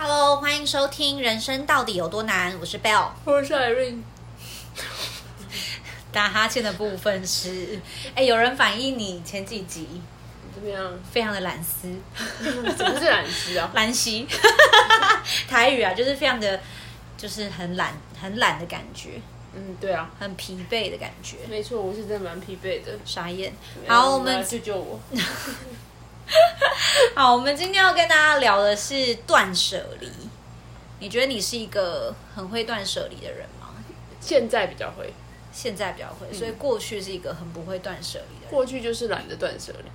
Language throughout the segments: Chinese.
Hello，欢迎收听《人生到底有多难》，我是 Bell，我是 Irene。打哈欠的部分是，哎，有人反映你前几集怎么样？非常的懒丝，怎么是懒丝啊？懒兮，台语啊，就是非常的，就是很懒、很懒的感觉。嗯，对啊，很疲惫的感觉。没错，我是真的蛮疲惫的。傻眼。好，我们救救我。好，我们今天要跟大家聊的是断舍离。你觉得你是一个很会断舍离的人吗？现在比较会，现在比较会，所以过去是一个很不会断舍离的人。过去就是懒得断舍离。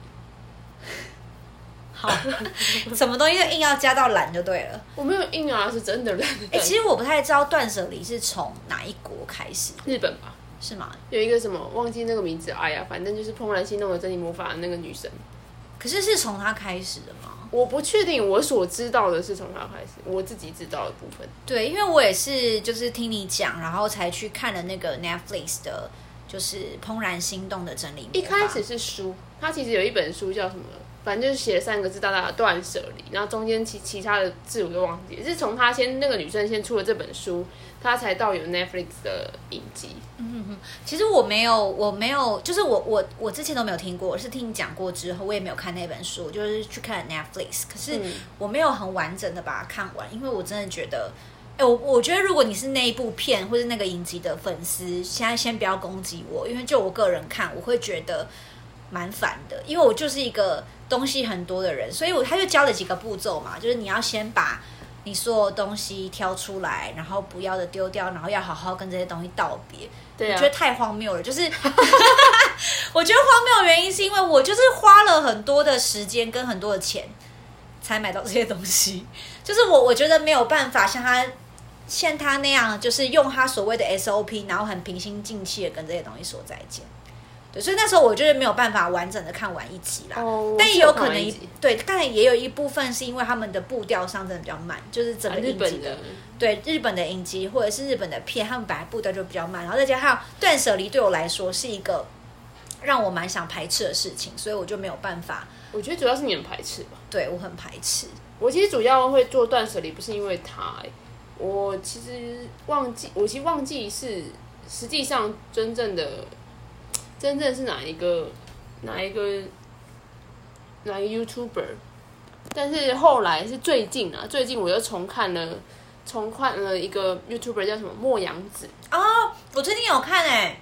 好，什么东西都硬要加到懒就对了。我没有硬啊，是真的懒。哎、欸，其实我不太知道断舍离是从哪一国开始。日本吧？是吗？有一个什么忘记那个名字，哎呀，反正就是《怦然心动的珍妮魔法》的那个女生。可是是从他开始的吗？我不确定，我所知道的是从他开始，我自己知道的部分。对，因为我也是就是听你讲，然后才去看了那个 Netflix 的，就是《怦然心动的整理》。一开始是书，他其实有一本书叫什么？反正就是写了三个字，大大的断舍离，然后中间其其他的字我都忘记。是从他先那个女生先出了这本书，他才到有 Netflix 的影集。嗯哼哼，其实我没有，我没有，就是我我我之前都没有听过，我是听你讲过之后，我也没有看那本书，就是去看 Netflix。可是我没有很完整的把它看完，因为我真的觉得，哎，我我觉得如果你是那一部片或者那个影集的粉丝，现在先不要攻击我，因为就我个人看，我会觉得蛮烦的，因为我就是一个。东西很多的人，所以我他就教了几个步骤嘛，就是你要先把你所有东西挑出来，然后不要的丢掉，然后要好好跟这些东西道别。对啊，我觉得太荒谬了。就是 我觉得荒谬的原因是因为我就是花了很多的时间跟很多的钱才买到这些东西，就是我我觉得没有办法像他像他那样，就是用他所谓的 SOP，然后很平心静气的跟这些东西说再见。对，所以那时候我就是没有办法完整的看完一集啦，哦、但也有可能对，当然也有一部分是因为他们的步调上真的比较慢，就是整个影集的，对日本的影集或者是日本的片，他们本来步调就比较慢，然后再加上断舍离对我来说是一个让我蛮想排斥的事情，所以我就没有办法。我觉得主要是你很排斥吧？对，我很排斥。我其实主要会做断舍离，不是因为他、欸，我其实忘记，我其实忘记是实际上真正的。真正是哪一个哪一个哪一个 YouTuber？但是后来是最近啊，最近我又重看了重看了一个 YouTuber 叫什么莫阳子啊、哦，我最近有看哎、欸，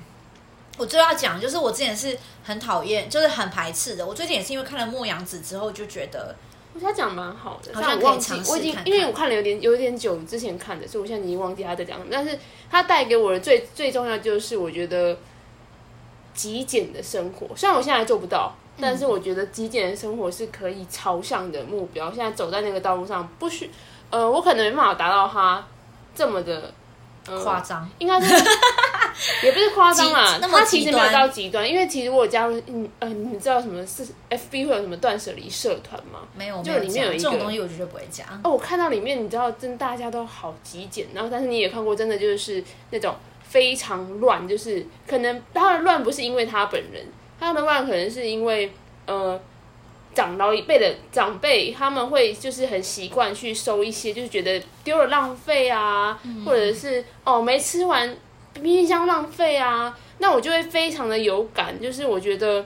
我就要讲，就是我之前是很讨厌，就是很排斥的。我最近也是因为看了末羊子之后，就觉得我觉得他讲蛮好的，好像可以尝试。我已经因为我看了有点有点久之前看的，所以我现在已经忘记他在讲什么。但是他带给我的最最重要就是我觉得。极简的生活，虽然我现在做不到，但是我觉得极简的生活是可以朝向的目标。现在走在那个道路上，不需，呃，我可能没办法达到它这么的夸张，应该是 也不是夸张啦，他其实没有到极端，因为其实我加入，嗯呃，你们知道什么是 FB 会有什么断舍离社团吗？没有，就里面有一个这种东西，我绝对不会加。哦，我看到里面，你知道，真大家都好极简，然后但是你也看过，真的就是那种。非常乱，就是可能他的乱不是因为他本人，他的乱可能是因为呃，长老一辈的长辈他们会就是很习惯去收一些，就是觉得丢了浪费啊，嗯、或者是哦没吃完冰冰箱浪费啊，那我就会非常的有感，就是我觉得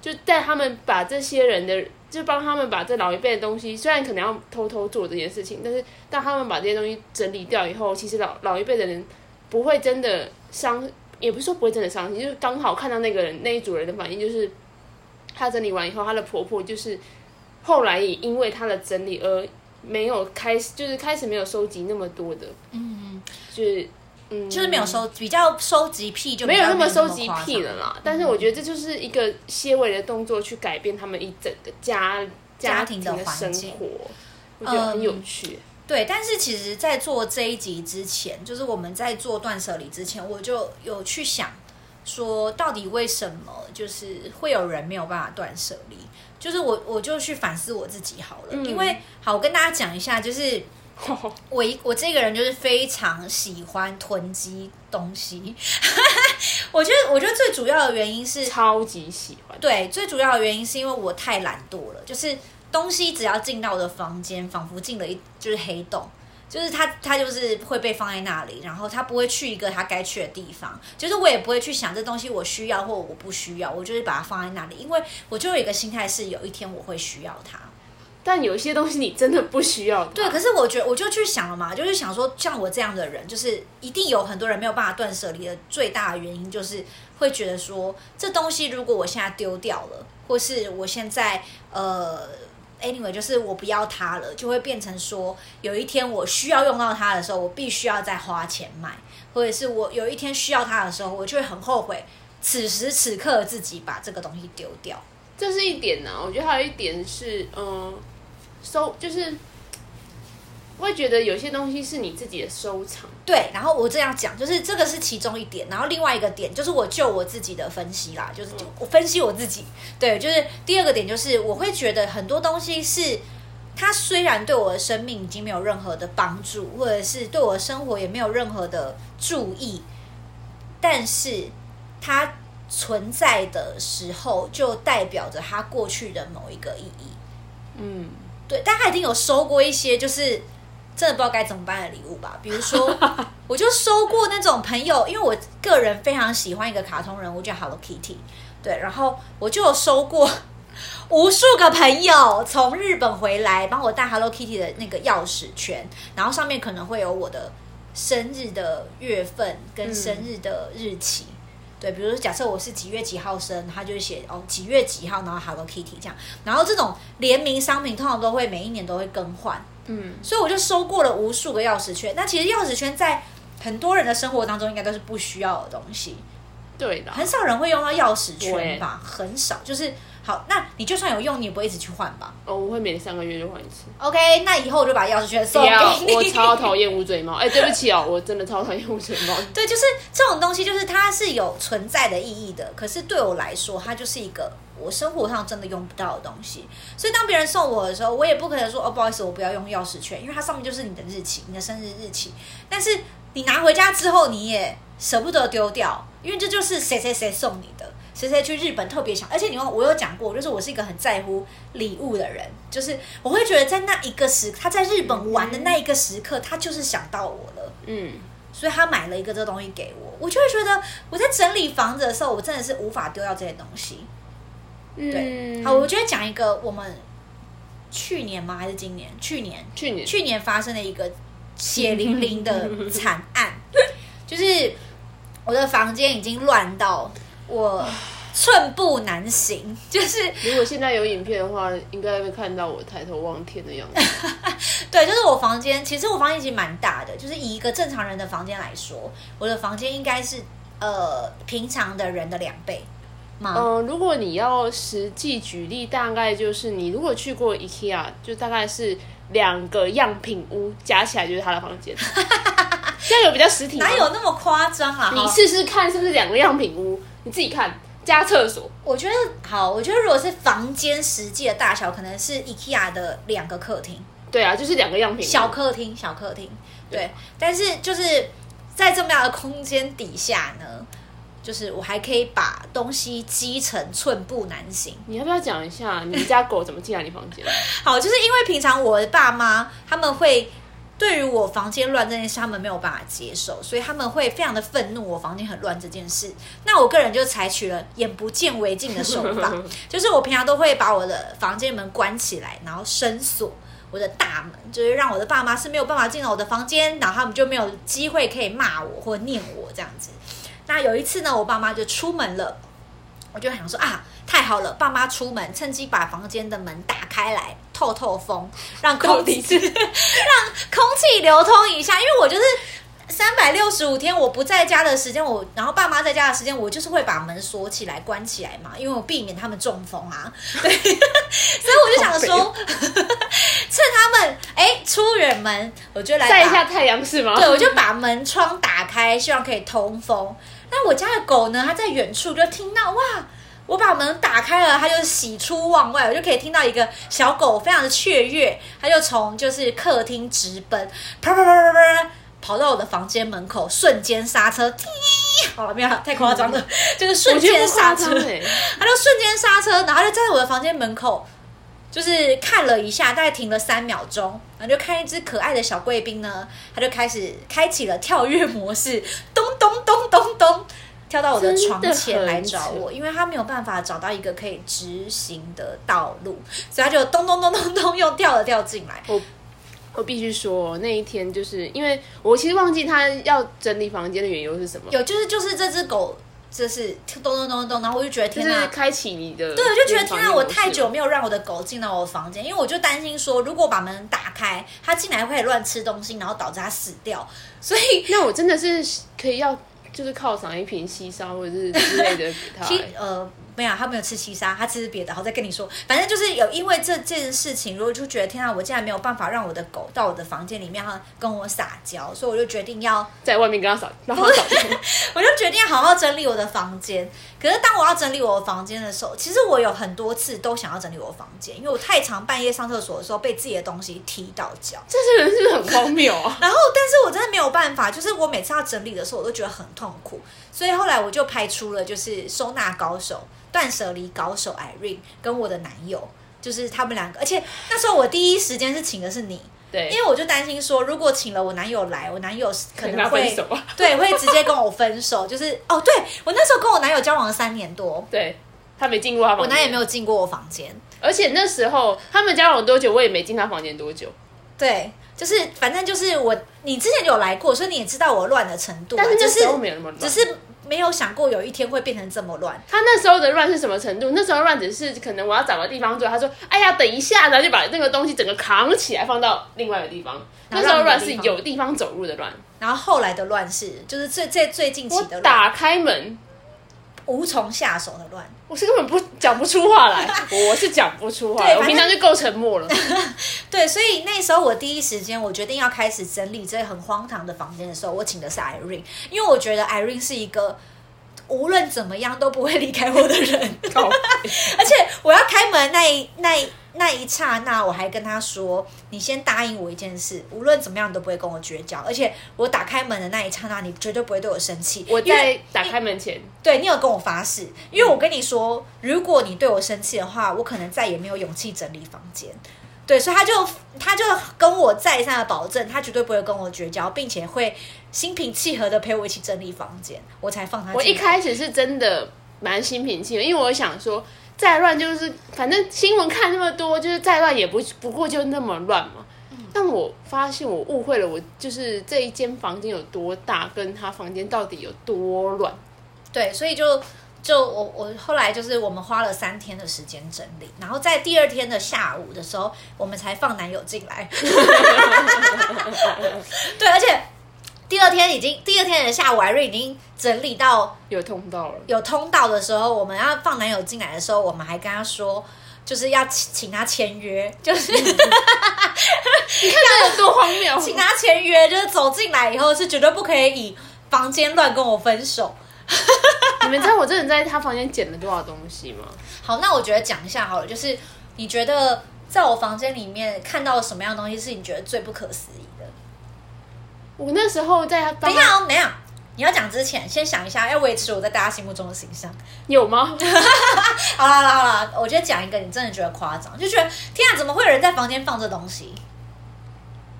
就带他们把这些人的就帮他们把这老一辈的东西，虽然可能要偷偷做这件事情，但是当他们把这些东西整理掉以后，其实老老一辈的人。不会真的伤，也不是说不会真的伤心，就是刚好看到那个人那一组人的反应，就是她整理完以后，她的婆婆就是后来也因为她的整理而没有开始，就是开始没有收集那么多的，嗯，就是嗯，就是没有收，比较收集癖就没有那么收集癖了啦。但是我觉得这就是一个些微的动作，去改变他们一整个家家庭的生活，我觉得很有趣。嗯对，但是其实，在做这一集之前，就是我们在做断舍离之前，我就有去想，说到底为什么就是会有人没有办法断舍离？就是我我就去反思我自己好了，嗯、因为好，我跟大家讲一下，就是 我一我这个人就是非常喜欢囤积东西，我觉得我觉得最主要的原因是超级喜欢，对，最主要的原因是因为我太懒惰了，就是。东西只要进到我的房间，仿佛进了一就是黑洞。就是它，它就是会被放在那里，然后它不会去一个它该去的地方。就是我也不会去想这东西我需要或我不需要，我就是把它放在那里，因为我就有一个心态是有一天我会需要它。但有一些东西你真的不需要。对，可是我觉得我就去想了嘛，就是想说像我这样的人，就是一定有很多人没有办法断舍离的最大的原因，就是会觉得说这东西如果我现在丢掉了，或是我现在呃。Anyway，就是我不要它了，就会变成说，有一天我需要用到它的时候，我必须要再花钱买，或者是我有一天需要它的时候，我就会很后悔，此时此刻自己把这个东西丢掉。这是一点呢、我觉得还有一点是，嗯，收就是。我会觉得有些东西是你自己的收藏，对。然后我这样讲，就是这个是其中一点。然后另外一个点就是我就我自己的分析啦，就是我分析我自己。对，就是第二个点就是我会觉得很多东西是它虽然对我的生命已经没有任何的帮助，或者是对我的生活也没有任何的注意，但是它存在的时候就代表着它过去的某一个意义。嗯，对。大家一定有收过一些就是。真的不知道该怎么办的礼物吧？比如说，我就收过那种朋友，因为我个人非常喜欢一个卡通人物叫 Hello Kitty，对，然后我就有收过 无数个朋友从日本回来帮我带 Hello Kitty 的那个钥匙圈，然后上面可能会有我的生日的月份跟生日的日期，嗯、对，比如说假设我是几月几号生，他就写哦几月几号，然后 Hello Kitty 这样，然后这种联名商品通常都会每一年都会更换。嗯，所以我就收过了无数个钥匙圈。那其实钥匙圈在很多人的生活当中，应该都是不需要的东西。对的，很少人会用到钥匙圈吧？很少。就是好，那你就算有用，你也不会一直去换吧？哦，我会每三个月就换一次。OK，那以后我就把钥匙圈送给你。我超讨厌乌嘴猫。哎，对不起哦，我真的超讨厌乌嘴猫。对，就是这种东西，就是它是有存在的意义的。可是对我来说，它就是一个。我生活上真的用不到的东西，所以当别人送我的时候，我也不可能说哦，不好意思，我不要用钥匙圈，因为它上面就是你的日期，你的生日日期。但是你拿回家之后，你也舍不得丢掉，因为这就是谁谁谁送你的，谁谁去日本特别想，而且你我有讲过，就是我是一个很在乎礼物的人，就是我会觉得在那一个时，他在日本玩的那一个时刻，他就是想到我了，嗯，所以他买了一个这东西给我，我就会觉得我在整理房子的时候，我真的是无法丢掉这些东西。对，好，我觉得讲一个我们去年吗？还是今年？去年，去年，去年发生的一个血淋淋的惨案，就是我的房间已经乱到我寸步难行。就是 如果现在有影片的话，应该会看到我抬头望天的样子。对，就是我房间，其实我房间已经蛮大的，就是以一个正常人的房间来说，我的房间应该是呃平常的人的两倍。嗯、呃，如果你要实际举例，大概就是你如果去过 IKEA，就大概是两个样品屋加起来就是他的房间。这样有比较实体吗？哪有那么夸张啊？你试试看是不是两个样品屋？你自己看加厕所。我觉得好，我觉得如果是房间实际的大小，可能是 IKEA 的两个客厅。对啊，就是两个样品。小客厅，小客厅。对，对，但是就是在这么样的空间底下呢？就是我还可以把东西积成寸步难行。你要不要讲一下你们家狗怎么进来你房间？好，就是因为平常我的爸妈他们会对于我房间乱这件事，他们没有办法接受，所以他们会非常的愤怒我房间很乱这件事。那我个人就采取了眼不见为净的手法，就是我平常都会把我的房间门关起来，然后深锁我的大门，就是让我的爸妈是没有办法进到我的房间，然后他们就没有机会可以骂我或念我这样子。那有一次呢，我爸妈就出门了，我就想说啊，太好了，爸妈出门，趁机把房间的门打开来透透风，让空气 让空气流通一下，因为我就是三百六十五天我不在家的时间，我然后爸妈在家的时间，我就是会把门锁起来关起来嘛，因为我避免他们中风啊，对，所以我就想说，趁他们哎出远门，我就来晒一下太阳是吗？对，我就把门窗打开，希望可以通风。那我家的狗呢？它在远处就听到哇，我把门打开了，它就喜出望外，我就可以听到一个小狗非常的雀跃，它就从就是客厅直奔，啪啪啪啪啪，跑到我的房间门口，瞬间刹车，踢，好了，没有太夸张了，就是瞬间刹车，它就瞬间刹车，然后就站在我的房间门口，就是看了一下，大概停了三秒钟，然后就看一只可爱的小贵宾呢，他就开始开启了跳跃模式，咚咚咚咚咚，跳到我的床前来找我，因为他没有办法找到一个可以直行的道路，所以他就咚咚咚咚咚又跳了跳进来。我我必须说，那一天就是因为我其实忘记他要整理房间的缘由是什么，有就是就是这只狗。就是咚咚咚咚，然后我就觉得天哪，开启你的。对，我就觉得天哪，我太久没有让我的狗进到我的房间，因为我就担心说，如果把门打开，它进来会乱吃东西，然后导致它死掉。所以，那我真的是可以要，就是犒赏一瓶西沙或者是之类的 给它。呃。没有，他没有吃西沙，他吃别的。然后再跟你说，反正就是有因为这这件事情，如果就觉得天啊，我竟然没有办法让我的狗到我的房间里面哈跟我撒娇，所以我就决定要 在外面跟他撒，然后 我就决定要好好整理我的房间。可是当我要整理我的房间的时候，其实我有很多次都想要整理我的房间，因为我太常半夜上厕所的时候被自己的东西踢到脚。这些人是不是很荒谬啊？然后，但是我真的没有办法，就是我每次要整理的时候，我都觉得很痛苦。所以后来我就拍出了就是收纳高手。断舍离高手 Irene 跟我的男友，就是他们两个，而且那时候我第一时间是请的是你，对，因为我就担心说，如果请了我男友来，我男友可能会，对，会直接跟我分手。就是哦，对我那时候跟我男友交往了三年多，对，他没进过他房间，我男友也没有进过我房间，而且那时候他们交往多久，我也没进他房间多久，对，就是反正就是我，你之前有来过，所以你也知道我乱的程度，但是那时候没有那么乱，只是。没有想过有一天会变成这么乱。他那时候的乱是什么程度？那时候乱只是可能我要找个地方坐，他说：“哎呀，等一下然后，就把那个东西整个扛起来放到另外一个地方。”那时候乱是有地方走路的乱。然后后来的乱是就是最最最近起的乱，打开门无从下手的乱。我是根本不讲不出话来，我是讲不出话来，我平常就够沉默了。对，所以那时候我第一时间我决定要开始整理这很荒唐的房间的时候，我请的是 Irene，因为我觉得 Irene 是一个无论怎么样都不会离开我的人。而且我要开门那一那一那一刹那，我还跟他说：“你先答应我一件事，无论怎么样你都不会跟我绝交。而且我打开门的那一刹那，你绝对不会对我生气。”我在打开门前，对你有跟我发誓，因为我跟你说，如果你对我生气的话，我可能再也没有勇气整理房间。对，所以他就他就跟我再三的保证，他绝对不会跟我绝交，并且会心平气和的陪我一起整理房间，我才放他。我一开始是真的蛮心平气和，因为我想说。再乱就是，反正新闻看那么多，就是再乱也不不过就那么乱嘛。嗯。但我发现我误会了，我就是这一间房间有多大，跟他房间到底有多乱。对，所以就就我我后来就是我们花了三天的时间整理，然后在第二天的下午的时候，我们才放男友进来。对，而且。第二天已经，第二天的下午，艾瑞已经整理到有通道了。有通道的时候，我们要放男友进来的时候，我们还跟他说，就是要请请他签约，就是、嗯、你看他有多荒谬，请他签约，就是走进来以后是绝对不可以以房间乱跟我分手。你们知道我真的在他房间捡了多少东西吗？好，那我觉得讲一下好了，就是你觉得在我房间里面看到什么样的东西是你觉得最不可思议的？我那时候在他，等一下哦，等一下，你要讲之前，先想一下，要维持我在大家心目中的形象，有吗？好了好了好了，我觉得讲一个你真的觉得夸张，就觉得天啊，怎么会有人在房间放这东西？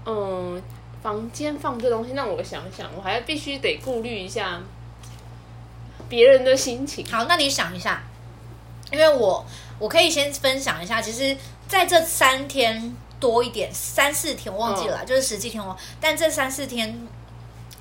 嗯，房间放这东西，那我想想，我还必须得顾虑一下别人的心情。好，那你想一下，因为我我可以先分享一下，其实在这三天。多一点，三四天我忘记了，哦，就是十几天哦。但这三四天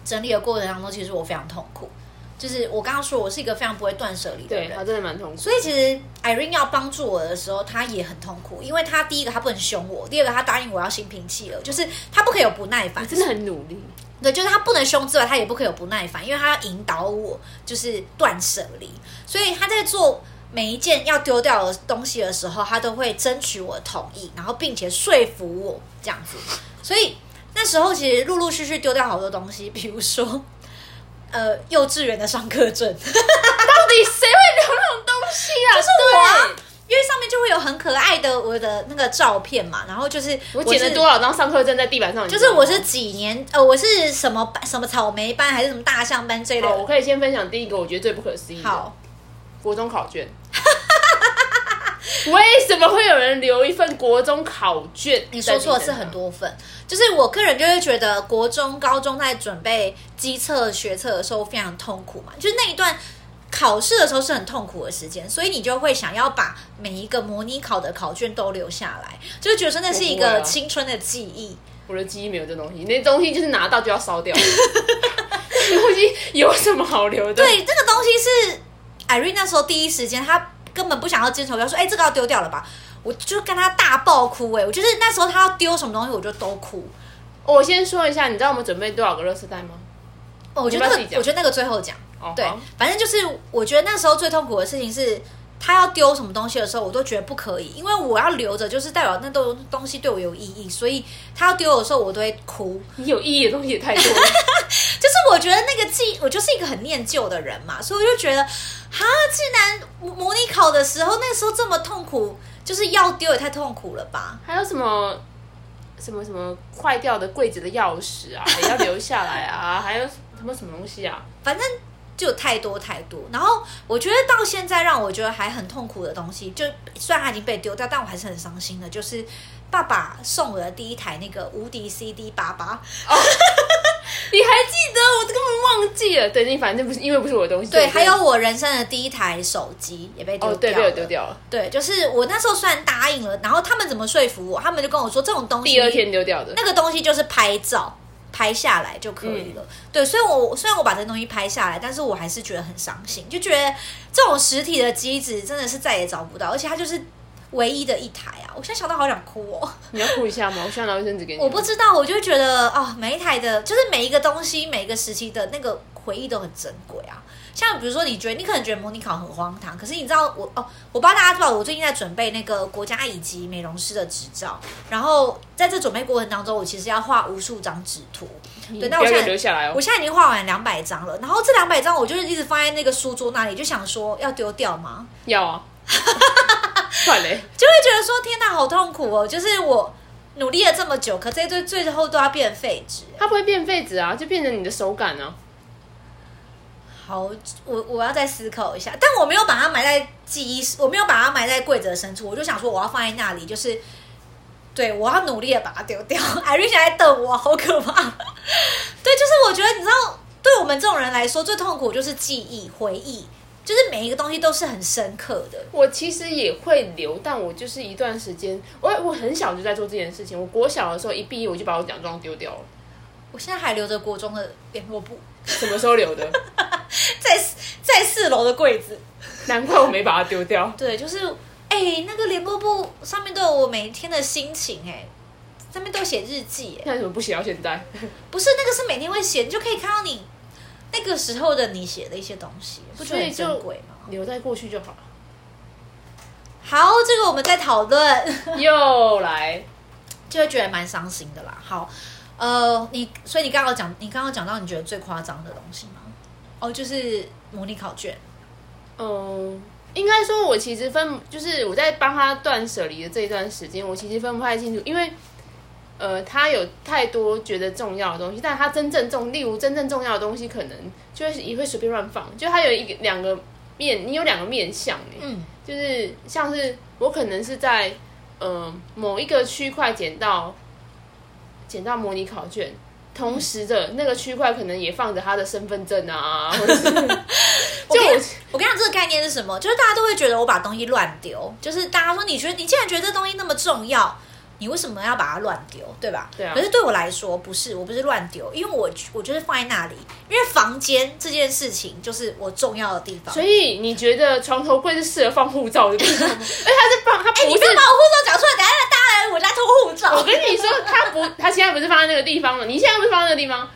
整理的过程当中，其实我非常痛苦。就是我刚刚说，我是一个非常不会断舍离的人，对，他真的蛮痛苦。所以其实 Irene 要帮助我的时候，他也很痛苦，因为他第一个他不能凶我，第二个他答应我要心平气和，就是他不可以有不耐烦。真的很努力，对，就是他不能凶之外，他也不可以有不耐烦，因为他要引导我，就是断舍离。所以他在做。每一件要丢掉的东西的时候，他都会争取我的同意，然后并且说服我这样子。所以那时候其实陆陆续续丢掉好多东西，比如说，呃，幼稚园的上课证，到底谁会留那种东西啊？就是我啊，因为上面就会有很可爱的我的那个照片嘛。然后就是我剪了多少张上课证在地板上，就是我是几年呃，我是什么班，什么草莓班还是什么大象班这类的。我可以先分享第一个，我觉得最不可思议。好，国中考卷。为什么会有人留一份国中考卷？你说错的是很多份，就是我个人就会觉得国中、高中在准备基测、学测的时候非常痛苦嘛，就是那一段考试的时候是很痛苦的时间，所以你就会想要把每一个模拟考的考卷都留下来，就觉得那是一个青春的记忆。我的记忆没有这东西，那东西就是拿到就要烧掉。东西有什么好留的？对，这个东西是 Irene 那时候第一时间他。根本不想要接手，要说哎、欸，这个要丢掉了吧？我就跟他大爆哭哎、欸！我就是那时候他要丢什么东西，我就都哭。我先说一下，你知道我们准备多少个垃圾袋吗？哦，我觉得那个，我觉得那个最后讲。哦，对，反正就是我觉得那时候最痛苦的事情是，他要丢什么东西的时候，我都觉得不可以，因为我要留着，就是代表那都东西对我有意义，所以他要丢的时候，我都会哭。你有意义的东西也太多了，就是我觉得那个记，我就是一个很念旧的人嘛，所以我就觉得。哈！既然模拟考的时候那时候这么痛苦，就是要丢也太痛苦了吧？还有什么什么什么坏掉的柜子的钥匙啊，也要留下来啊？还有什么什么东西啊？反正就有太多太多。然后我觉得到现在让我觉得还很痛苦的东西，就虽然它已经被丢掉，但我还是很伤心的，就是爸爸送我的第一台那个无敌 CD 八八。哦 你还记得？我根本忘记了。对，你反正不是因为不是我的东西。对，还有我人生的第一台手机也被丢掉了。哦，对，被我丢掉了。对，就是我那时候虽然答应了，然后他们怎么说服我？他们就跟我说这种东西第二天丢掉的那个东西就是拍照拍下来就可以了。嗯、对，所以我虽然我把这东西拍下来，但是我还是觉得很伤心，就觉得这种实体的机子真的是再也找不到，而且它就是。唯一的一台啊！我现在想到好想哭哦。你要哭一下吗？我需要拿卫生纸给你。我不知道，我就觉得啊、哦，每一台的，就是每一个东西，每一个时期的那个回忆都很珍贵啊。像比如说，你觉得你可能觉得模拟考很荒唐，可是你知道我哦，我不知道大家知道，我最近在准备那个国家乙级美容师的执照，然后在这准备过程当中，我其实要画无数张纸图。对，那我现在留下来哦。我现在已经画完两百张了，然后这两百张我就是一直放在那个书桌那里，就想说要丢掉吗？要啊。快嘞！就会觉得说天哪，好痛苦哦！就是我努力了这么久，可这些最最后都要变废纸。它不会变废纸啊，就变成你的手感呢、啊。好，我我要再思考一下。但我没有把它埋在记忆，我没有把它埋在柜子的深处。我就想说，我要放在那里，就是对我要努力的把它丢掉。艾瑞现在等我，好可怕。对，就是我觉得你知道，对我们这种人来说，最痛苦就是记忆回忆。就是每一个东西都是很深刻的。我其实也会留，但我就是一段时间，我我很小就在做这件事情。我国小的时候一毕业，我就把我奖状丢掉了。我现在还留着国中的联络簿，什么时候留的？在在四楼的柜子。难怪我没把它丢掉。对，就是哎、欸，那个联络簿上面都有我每一天的心情、欸，哎，上面都写日记、欸。那为什么不写到现在？不是，那个是每天会写，你就可以看到你。那个时候的你写的一些东西，不觉得很珍贵吗？留在过去就好了。好，这个我们再讨论。又来，就会觉得蛮伤心的啦。好，呃，你所以你刚刚讲，你刚刚讲到你觉得最夸张的东西吗？哦，就是模拟考卷。嗯，应该说，我其实分，就是我在帮他断舍离的这一段时间，我其实分不太清楚，因为。呃，他有太多觉得重要的东西，但他真正重，例如真正重要的东西，可能就会也会随便乱放。就他有一个两个面，你有两个面向，嗯，就是像是我可能是在呃某一个区块捡到捡到模拟考卷，同时的那个区块可能也放着他的身份证啊，或者是就我我跟你讲这个概念是什么？就是大家都会觉得我把东西乱丢，就是大家说你觉得你既然觉得这东西那么重要。你为什么要把它乱丢，对吧？对啊。可是对我来说不是，我不是乱丢，因为我我就是放在那里，因为房间这件事情就是我重要的地方。所以你觉得床头柜是适合放护照的地方吗？哎，他是放，他不是。欸、你不要把我护照讲出来，等下大家来我家偷护照。我跟你说，他不，他现在不是放在那个地方了。你现在不是放在那个地方？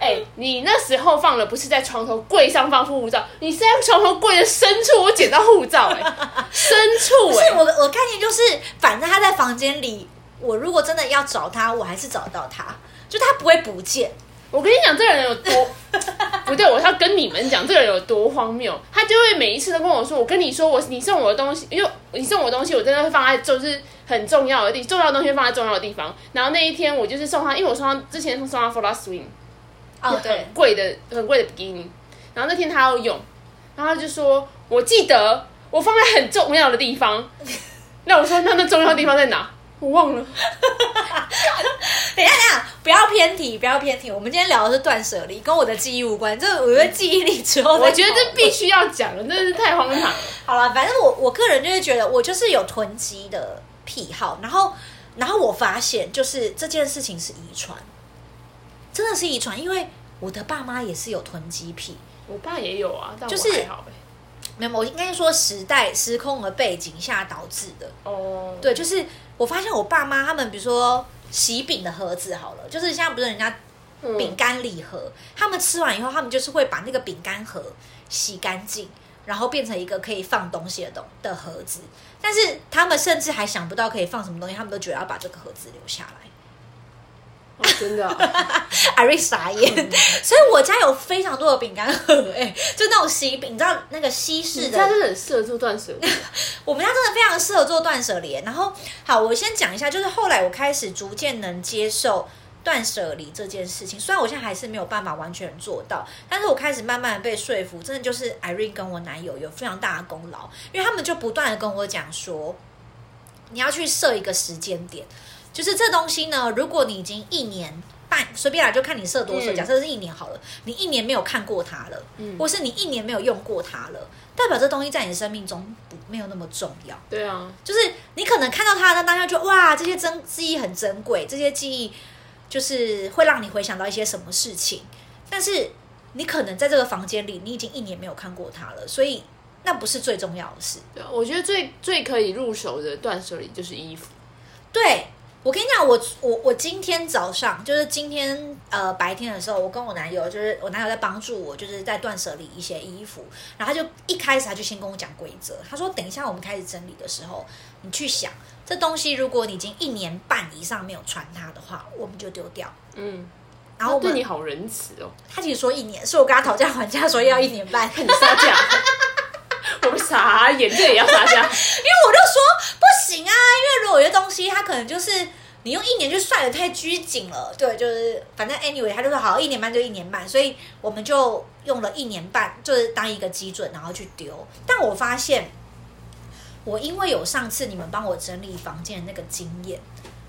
哎、欸，你那时候放的不是在床头柜上放护照，你是在床头柜的深处，我捡到护照、欸，哎，深处、欸。不是我，我概念就是，反正他在房间里。我如果真的要找他，我还是找到他，就他不会不见。我跟你讲，这个人有多 不对，我要跟你们讲，这个人有多荒谬。他就会每一次都跟我说：“我跟你说，我你送我的东西，因为你送我的东西，我真的会放在就是很重要的地，重要的东西放在重要的地方。”然后那一天我就是送他，因为我送他之前送他 Fila Swing，哦对，很贵的很贵的比基尼。然后那天他要用，然后他就说：“我记得我放在很重要的地方。”那我说，那那重要的地方在哪？我忘了。等一下，等一下，不要偏题，不要偏题。我们今天聊的是断舍离，跟我的记忆无关。这我觉得记忆力之后，我觉得这必须要讲了，真的是太荒唐了。好了，反正我我个人就是觉得，我就是有囤积的癖好。然后，然后我发现，就是这件事情是遗传，真的是遗传，因为我的爸妈也是有囤积癖。我爸也有啊，但我就是还好欸。没有，我应该说时代时空的背景下导致的。哦，对，就是我发现我爸妈他们，比如说喜饼的盒子好了，就是现在不是人家饼干礼盒，嗯、他们吃完以后，他们就是会把那个饼干盒洗干净，然后变成一个可以放东西的东的盒子。但是他们甚至还想不到可以放什么东西，他们都觉得要把这个盒子留下来。哦、真的、啊，艾瑞傻眼，所以我家有非常多的饼干盒，哎，就那种西饼，你知道那个西式的，你家真的很适合做断舍离。我们家真的非常适合做断舍离。然后，好，我先讲一下，就是后来我开始逐渐能接受断舍离这件事情。虽然我现在还是没有办法完全做到，但是我开始慢慢的被说服，真的就是 Irene 跟我男友有非常大的功劳，因为他们就不断的跟我讲说，你要去设一个时间点。就是这东西呢，如果你已经一年半，随便来就看你设多少，假设是一年好了，你一年没有看过它了，嗯，或是你一年没有用过它了，代表这东西在你的生命中不没有那么重要。对啊，就是你可能看到它的当下就哇，这些珍记忆很珍贵，这些记忆就是会让你回想到一些什么事情，但是你可能在这个房间里，你已经一年没有看过它了，所以那不是最重要的事。对啊，我觉得最最可以入手的断舍离就是衣服，对。我跟你讲，我我我今天早上就是今天呃白天的时候，我跟我男友就是我男友在帮助我，就是在断舍离一些衣服，然后他就一开始他就先跟我讲规则，他说等一下我们开始整理的时候，你去想这东西，如果你已经一年半以上没有穿它的话，我们就丢掉。嗯，然后对你好仁慈哦。他其实说一年，是我跟他讨价还价说要一年半，你杀价。我们傻眼，这也要杀价？因为我就说不行啊，因为如果有些东西，它可能就是你用一年就算得太拘谨了。对，就是反正 anyway，他就说好，一年半就一年半，所以我们就用了一年半，就是当一个基准，然后去丢。但我发现，我因为有上次你们帮我整理房间的那个经验，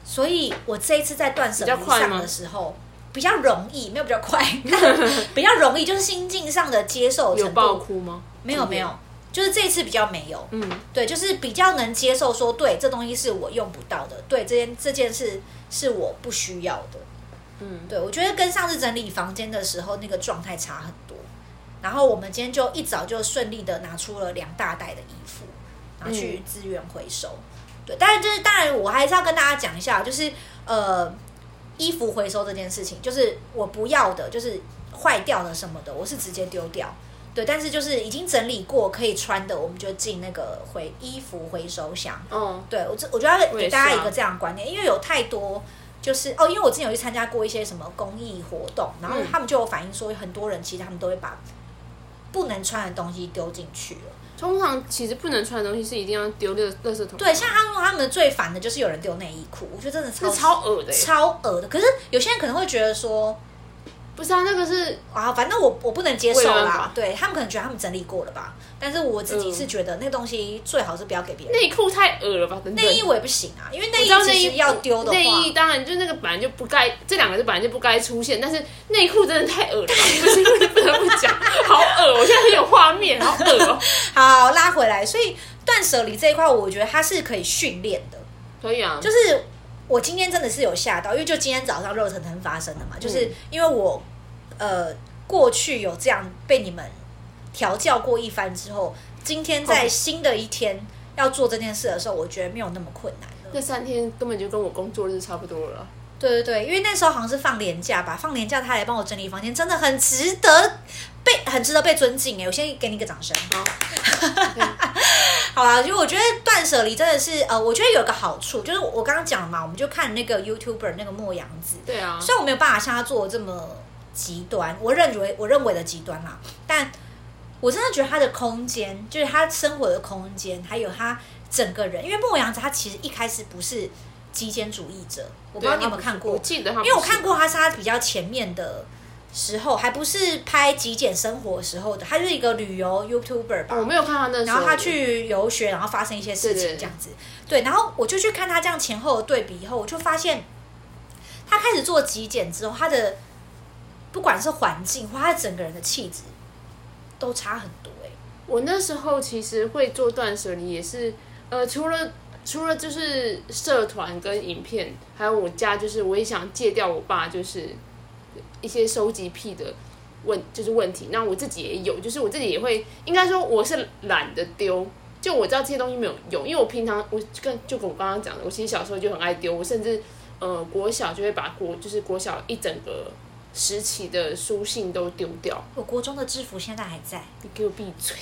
所以我这一次在断舍离上的时候比较容易，没有比较快，比较容易，就是心境上的接受程度。有爆哭吗？没有，没有。就是这次比较没有，嗯，对，就是比较能接受说，对，这东西是我用不到的，对，这件这件事是我不需要的，嗯，对，我觉得跟上次整理房间的时候那个状态差很多。然后我们今天就一早就顺利的拿出了两大袋的衣服，拿去资源回收。对，但是就是当然我还是要跟大家讲一下，就是呃，衣服回收这件事情，就是我不要的，就是坏掉的什么的，我是直接丢掉。对，但是就是已经整理过可以穿的，我们就进那个回衣服回收箱。嗯，对我这我觉得给大家一个这样的观念，因为有太多就是哦，因为我之前有去参加过一些什么公益活动，然后他们就有反映说，很多人其实他们都会把不能穿的东西丢进去了。通常其实不能穿的东西是一定要丢垃垃圾桶。对，像他说他们最烦的就是有人丢内衣裤，我觉得真的超超恶的，超恶的。可是有些人可能会觉得说。不是啊，那个是啊，反正我我不能接受啦。对，他们可能觉得他们整理过了吧，但是我自己是觉得那个东西最好是不要给别人。内裤太恶了吧？内衣我也不行啊，因为内衣其实要丢的话，内衣当然就那个本来就不该，这两个就本来就不该出现。但是内裤真的太恶了，不是因为不得不讲，好恶，我现在很有画面，好恶哦。好，拉回来，所以断舍离这一块，我觉得它是可以训练的。可以啊，就是我今天真的是有吓到，因为就今天早上热腾腾发生的嘛，就是因为我。呃，过去有这样被你们调教过一番之后，今天在新的一天要做这件事的时候，我觉得没有那么困难了。那三天根本就跟我工作日差不多了。对对对，因为那时候好像是放年假吧，放年假他来帮我整理房间，真的很值得被很值得被尊敬哎！我先给你一个掌声。好，好啦，就我觉得断舍离真的是呃，我觉得有个好处，就是我刚刚讲了嘛，我们就看那个 YouTuber 那个莫阳子，对啊，虽然我没有办法像他做的这么。极端，我认为我认为的极端啦，但我真的觉得他的空间，就是他生活的空间，还有他整个人，因为末羊子他其实一开始不是极简主义者，我不知道你有没有看过，我记得，因为我看过他是他比较前面的时候，还不是拍极简生活的时候的，他就是一个旅游 YouTuber 吧。我没有看他那时候。然后他去游学，然后发生一些事情这样子。对，对，对，然后我就去看他这样前后的对比以后，我就发现他开始做极简之后，他的不管是环境或他整个人的气质都差很多。哎，我那时候其实会做断舍离，也是呃，除了除了就是社团跟影片，还有我家，就是我也想戒掉我爸就是。一些收集癖的问就是问题，那我自己也有，就是我自己也会，应该说我是懒得丢，就我知道这些东西没有用，因为我平常我跟就跟我刚刚讲的，我其实小时候就很爱丢，我甚至呃国小就会把国就是国小一整个时期的书信都丢掉。我国中的制服现在还在，你给我闭嘴！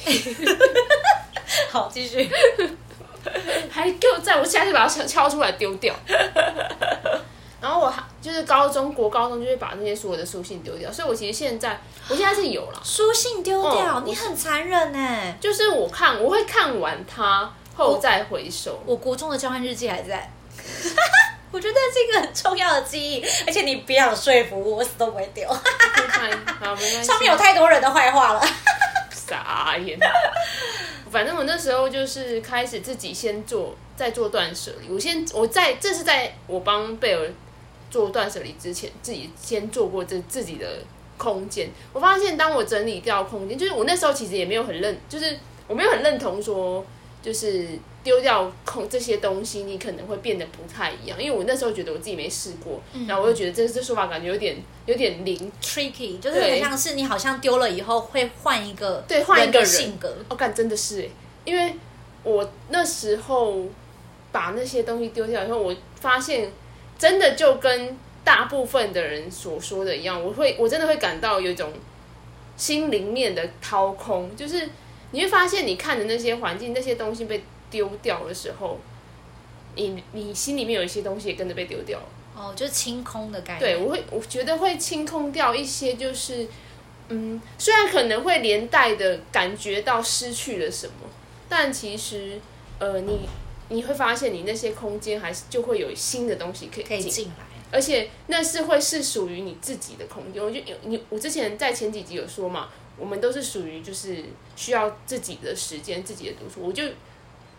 好，继续，还给我在，我下次把它敲敲出来丢掉。然后我还就是高中国高中就会把那些所有的书信丢掉，所以我其实现在我现在是有了书信丢掉，嗯、你很残忍呢。就是我看我会看完它后再回收。我，我国中的交换日记还在，我觉得是一个很重要的记忆，而且你不要说服我，我死都不会丢。好，没关系。上面有太多人的坏话了，傻眼。反正我那时候就是开始自己先做，再做断舍离。我先我在这是在我帮贝尔。做断舍离之前，自己先做过这自己的空间。我发现，当我整理掉空间，就是我那时候其实也没有很认，就是我没有很认同说，就是丢掉空这些东西，你可能会变得不太一样。因为我那时候觉得我自己没试过，嗯、然后我就觉得这这说法感觉有点有点灵 tricky，就是很像是你好像丢了以后会换一个对换一个人性格。哦感、哦、真的是哎，因为我那时候把那些东西丢掉以后，我发现。真的就跟大部分的人所说的一样，我会我真的会感到有一种心灵面的掏空，就是你会发现，你看的那些环境、那些东西被丢掉的时候，你你心里面有一些东西也跟着被丢掉了。哦，就是清空的概念。对，我会我觉得会清空掉一些，就是嗯，虽然可能会连带的感觉到失去了什么，但其实呃，你。你会发现，你那些空间还是就会有新的东西可以可以进来，而且那是会是属于你自己的空间。我就有你我之前在前几集有说嘛，我们都是属于就是需要自己的时间、自己的独处。我就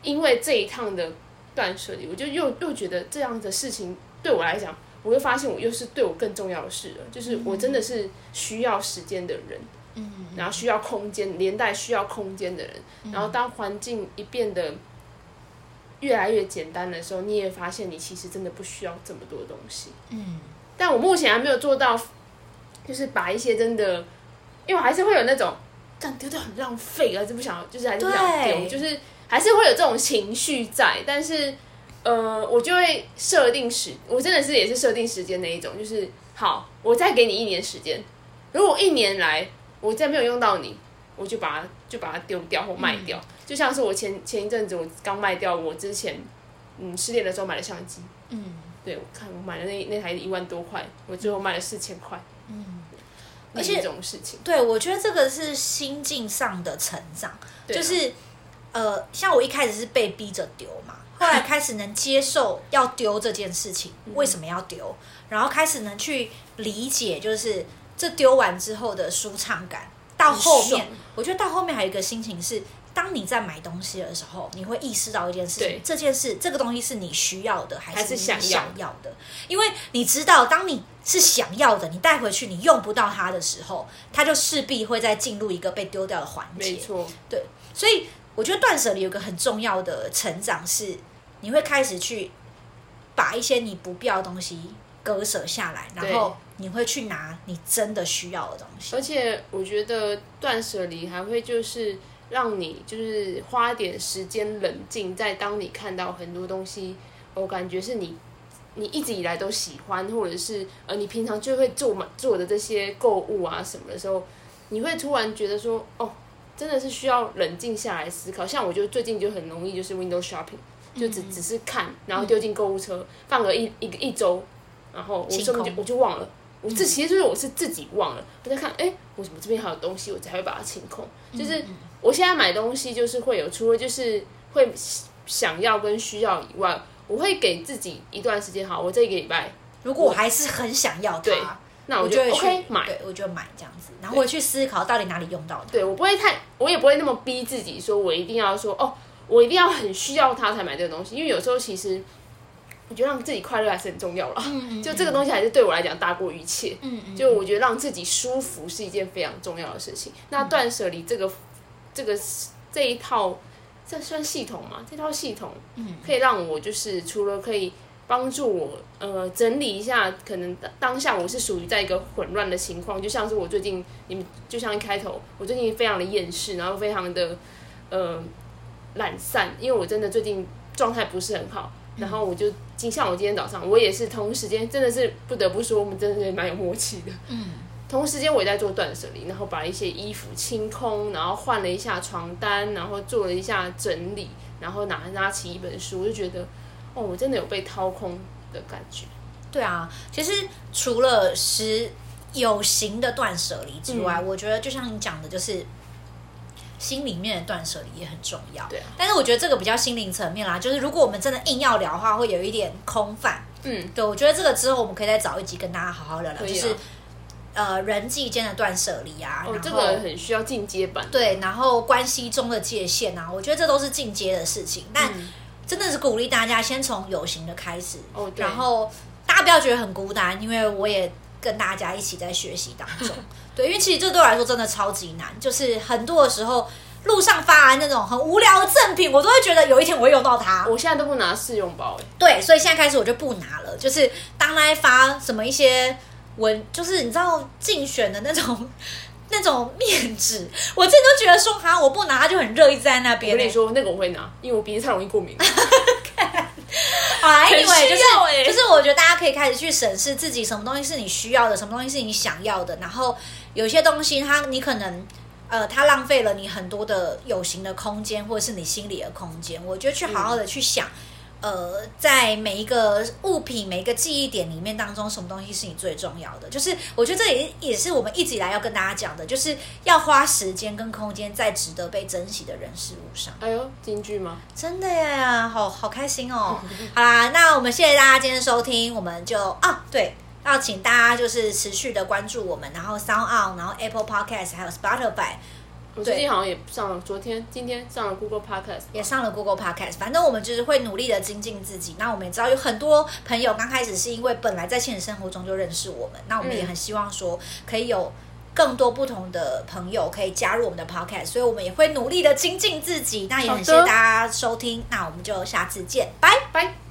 因为这一趟的断舍离，我就又又觉得这样的事情对我来讲，我又发现我又是对我更重要的事了。就是我真的是需要时间的人，嗯，然后需要空间，连带需要空间的人，然后当环境一变得。越来越简单的时候，你也发现你其实真的不需要这么多东西。嗯，但我目前还没有做到，就是把一些真的，因为我还是会有那种这样丢掉很浪费，还是不想，就是还是不想丢，就是还是会有这种情绪在。但是，呃，我就会设定时，我真的是也是设定时间那一种，就是好，我再给你一年时间，如果一年来我再没有用到你，我就把它就把它丢掉或卖掉。嗯。就像是我前前一阵子我刚卖掉我之前嗯失恋的时候买的相机，嗯，对，我看我买了那那台一万多块，我最后卖了四千块，嗯，而且这种事情，对，我觉得这个是心境上的成长，就是呃，像我一开始是被逼着丢嘛，后来开始能接受要丢这件事情，为什么要丢，然后开始能去理解，就是这丢完之后的舒畅感，到后面，我觉得到后面还有一个心情是。当你在买东西的时候，你会意识到一件事情：这件事，这个东西是你需要的，还是你想要的？因为你知道，当你是想要的，你带回去你用不到它的时候，它就势必会再进入一个被丢掉的环节。没错，对。所以我觉得断舍离有个很重要的成长是，你会开始去把一些你不必要的东西割舍下来，然后你会去拿你真的需要的东西。而且我觉得断舍离还会就是。让你就是花点时间冷静，在当你看到很多东西，我感觉是你你一直以来都喜欢，或者是呃你平常就会做嘛做的这些购物啊什么的时候，你会突然觉得说哦，真的是需要冷静下来思考。像我就最近就很容易就是 window shopping，就只只是看，然后丢进购物车，放个一一个一周，然后我根本就我就忘了，我这其实就是我是自己忘了，我在看哎，我怎么这边还有东西，我才会把它清空，就是。我现在买东西就是会有，除了就是会想要跟需要以外，我会给自己一段时间。好，我这一个礼拜，如果我还是很想要它，对，那我就 OK 买，对，我就买这样子，然后我去思考到底哪里用到的。对，我不会太，我也不会那么逼自己，说我一定要说哦，我一定要很需要它才买这个东西，因为有时候其实。我觉得让自己快乐还是很重要了，嗯嗯，就这个东西还是对我来讲大过一切。嗯嗯，就我觉得让自己舒服是一件非常重要的事情。嗯、那断舍离这个这个这一套，这算系统吗？这套系统，嗯，可以让我就是除了可以帮助我呃整理一下，可能当下我是属于在一个混乱的情况，就像是我最近你们就像一开头，我最近非常的厌世，然后非常的呃懒散，因为我真的最近状态不是很好。然后我就今，像我今天早上，我也是同时间，真的是不得不说，我们真的是蛮有默契的。嗯，同时间我也在做断舍离，然后把一些衣服清空，然后换了一下床单，然后做了一下整理，然后拿拿起一本书，我就觉得，哦，我真的有被掏空的感觉。对啊，其实除了是有形的断舍离之外，嗯，我觉得就像你讲的，就是。心里面的断舍离也很重要，对啊。但是我觉得这个比较心灵层面啦，就是如果我们真的硬要聊的话，会有一点空泛。嗯，对，我觉得这个之后我们可以再找一集跟大家好好聊聊，就是呃人际间的断舍离啊。哦，这个很需要进阶版。对，然后关系中的界限啊，我觉得这都是进阶的事情。但真的是鼓励大家先从有形的开始。然后大家不要觉得很孤单，因为我也跟大家一起在学习当中。对，因为其实这对我来说真的超级难，就是很多的时候路上发那种很无聊的赠品，我都会觉得有一天我会用到它。我现在都不拿试用包。对，所以现在开始我就不拿了。就是当来发什么一些文，就是你知道竞选的那种那种面纸，我自己都觉得说哈，我不拿它就很热，一直在那边。我跟你说，那个我会拿，因为我鼻子太容易过敏。好啊，因为就是就是，我觉得大家可以开始去审视自己，什么东西是你需要的，什么东西是你想要的，然后。有些东西它，它你可能，呃，它浪费了你很多的有形的空间，或者是你心里的空间。我觉得去好好的去想，嗯、呃，在每一个物品、每一个记忆点里面当中，什么东西是你最重要的？就是我觉得这也也是我们一直以来要跟大家讲的，就是要花时间跟空间在值得被珍惜的人事物上。哎呦，京剧吗？真的呀，好好开心哦！好啦，那我们谢谢大家今天收听，我们就啊，对。要请大家就是持续的关注我们，然后 SoundOn，然后 Apple Podcast，还有 Spotify。我最近好像也上了，昨天、今天上了 Google Podcast，也上了 Google Podcast。反正我们就是会努力的精进自己。那我们也知道有很多朋友刚开始是因为本来在现实生活中就认识我们，那我们也很希望说可以有更多不同的朋友可以加入我们的 Podcast，所以我们也会努力的精进自己。那也很谢谢大家收听，那我们就下次见，拜拜。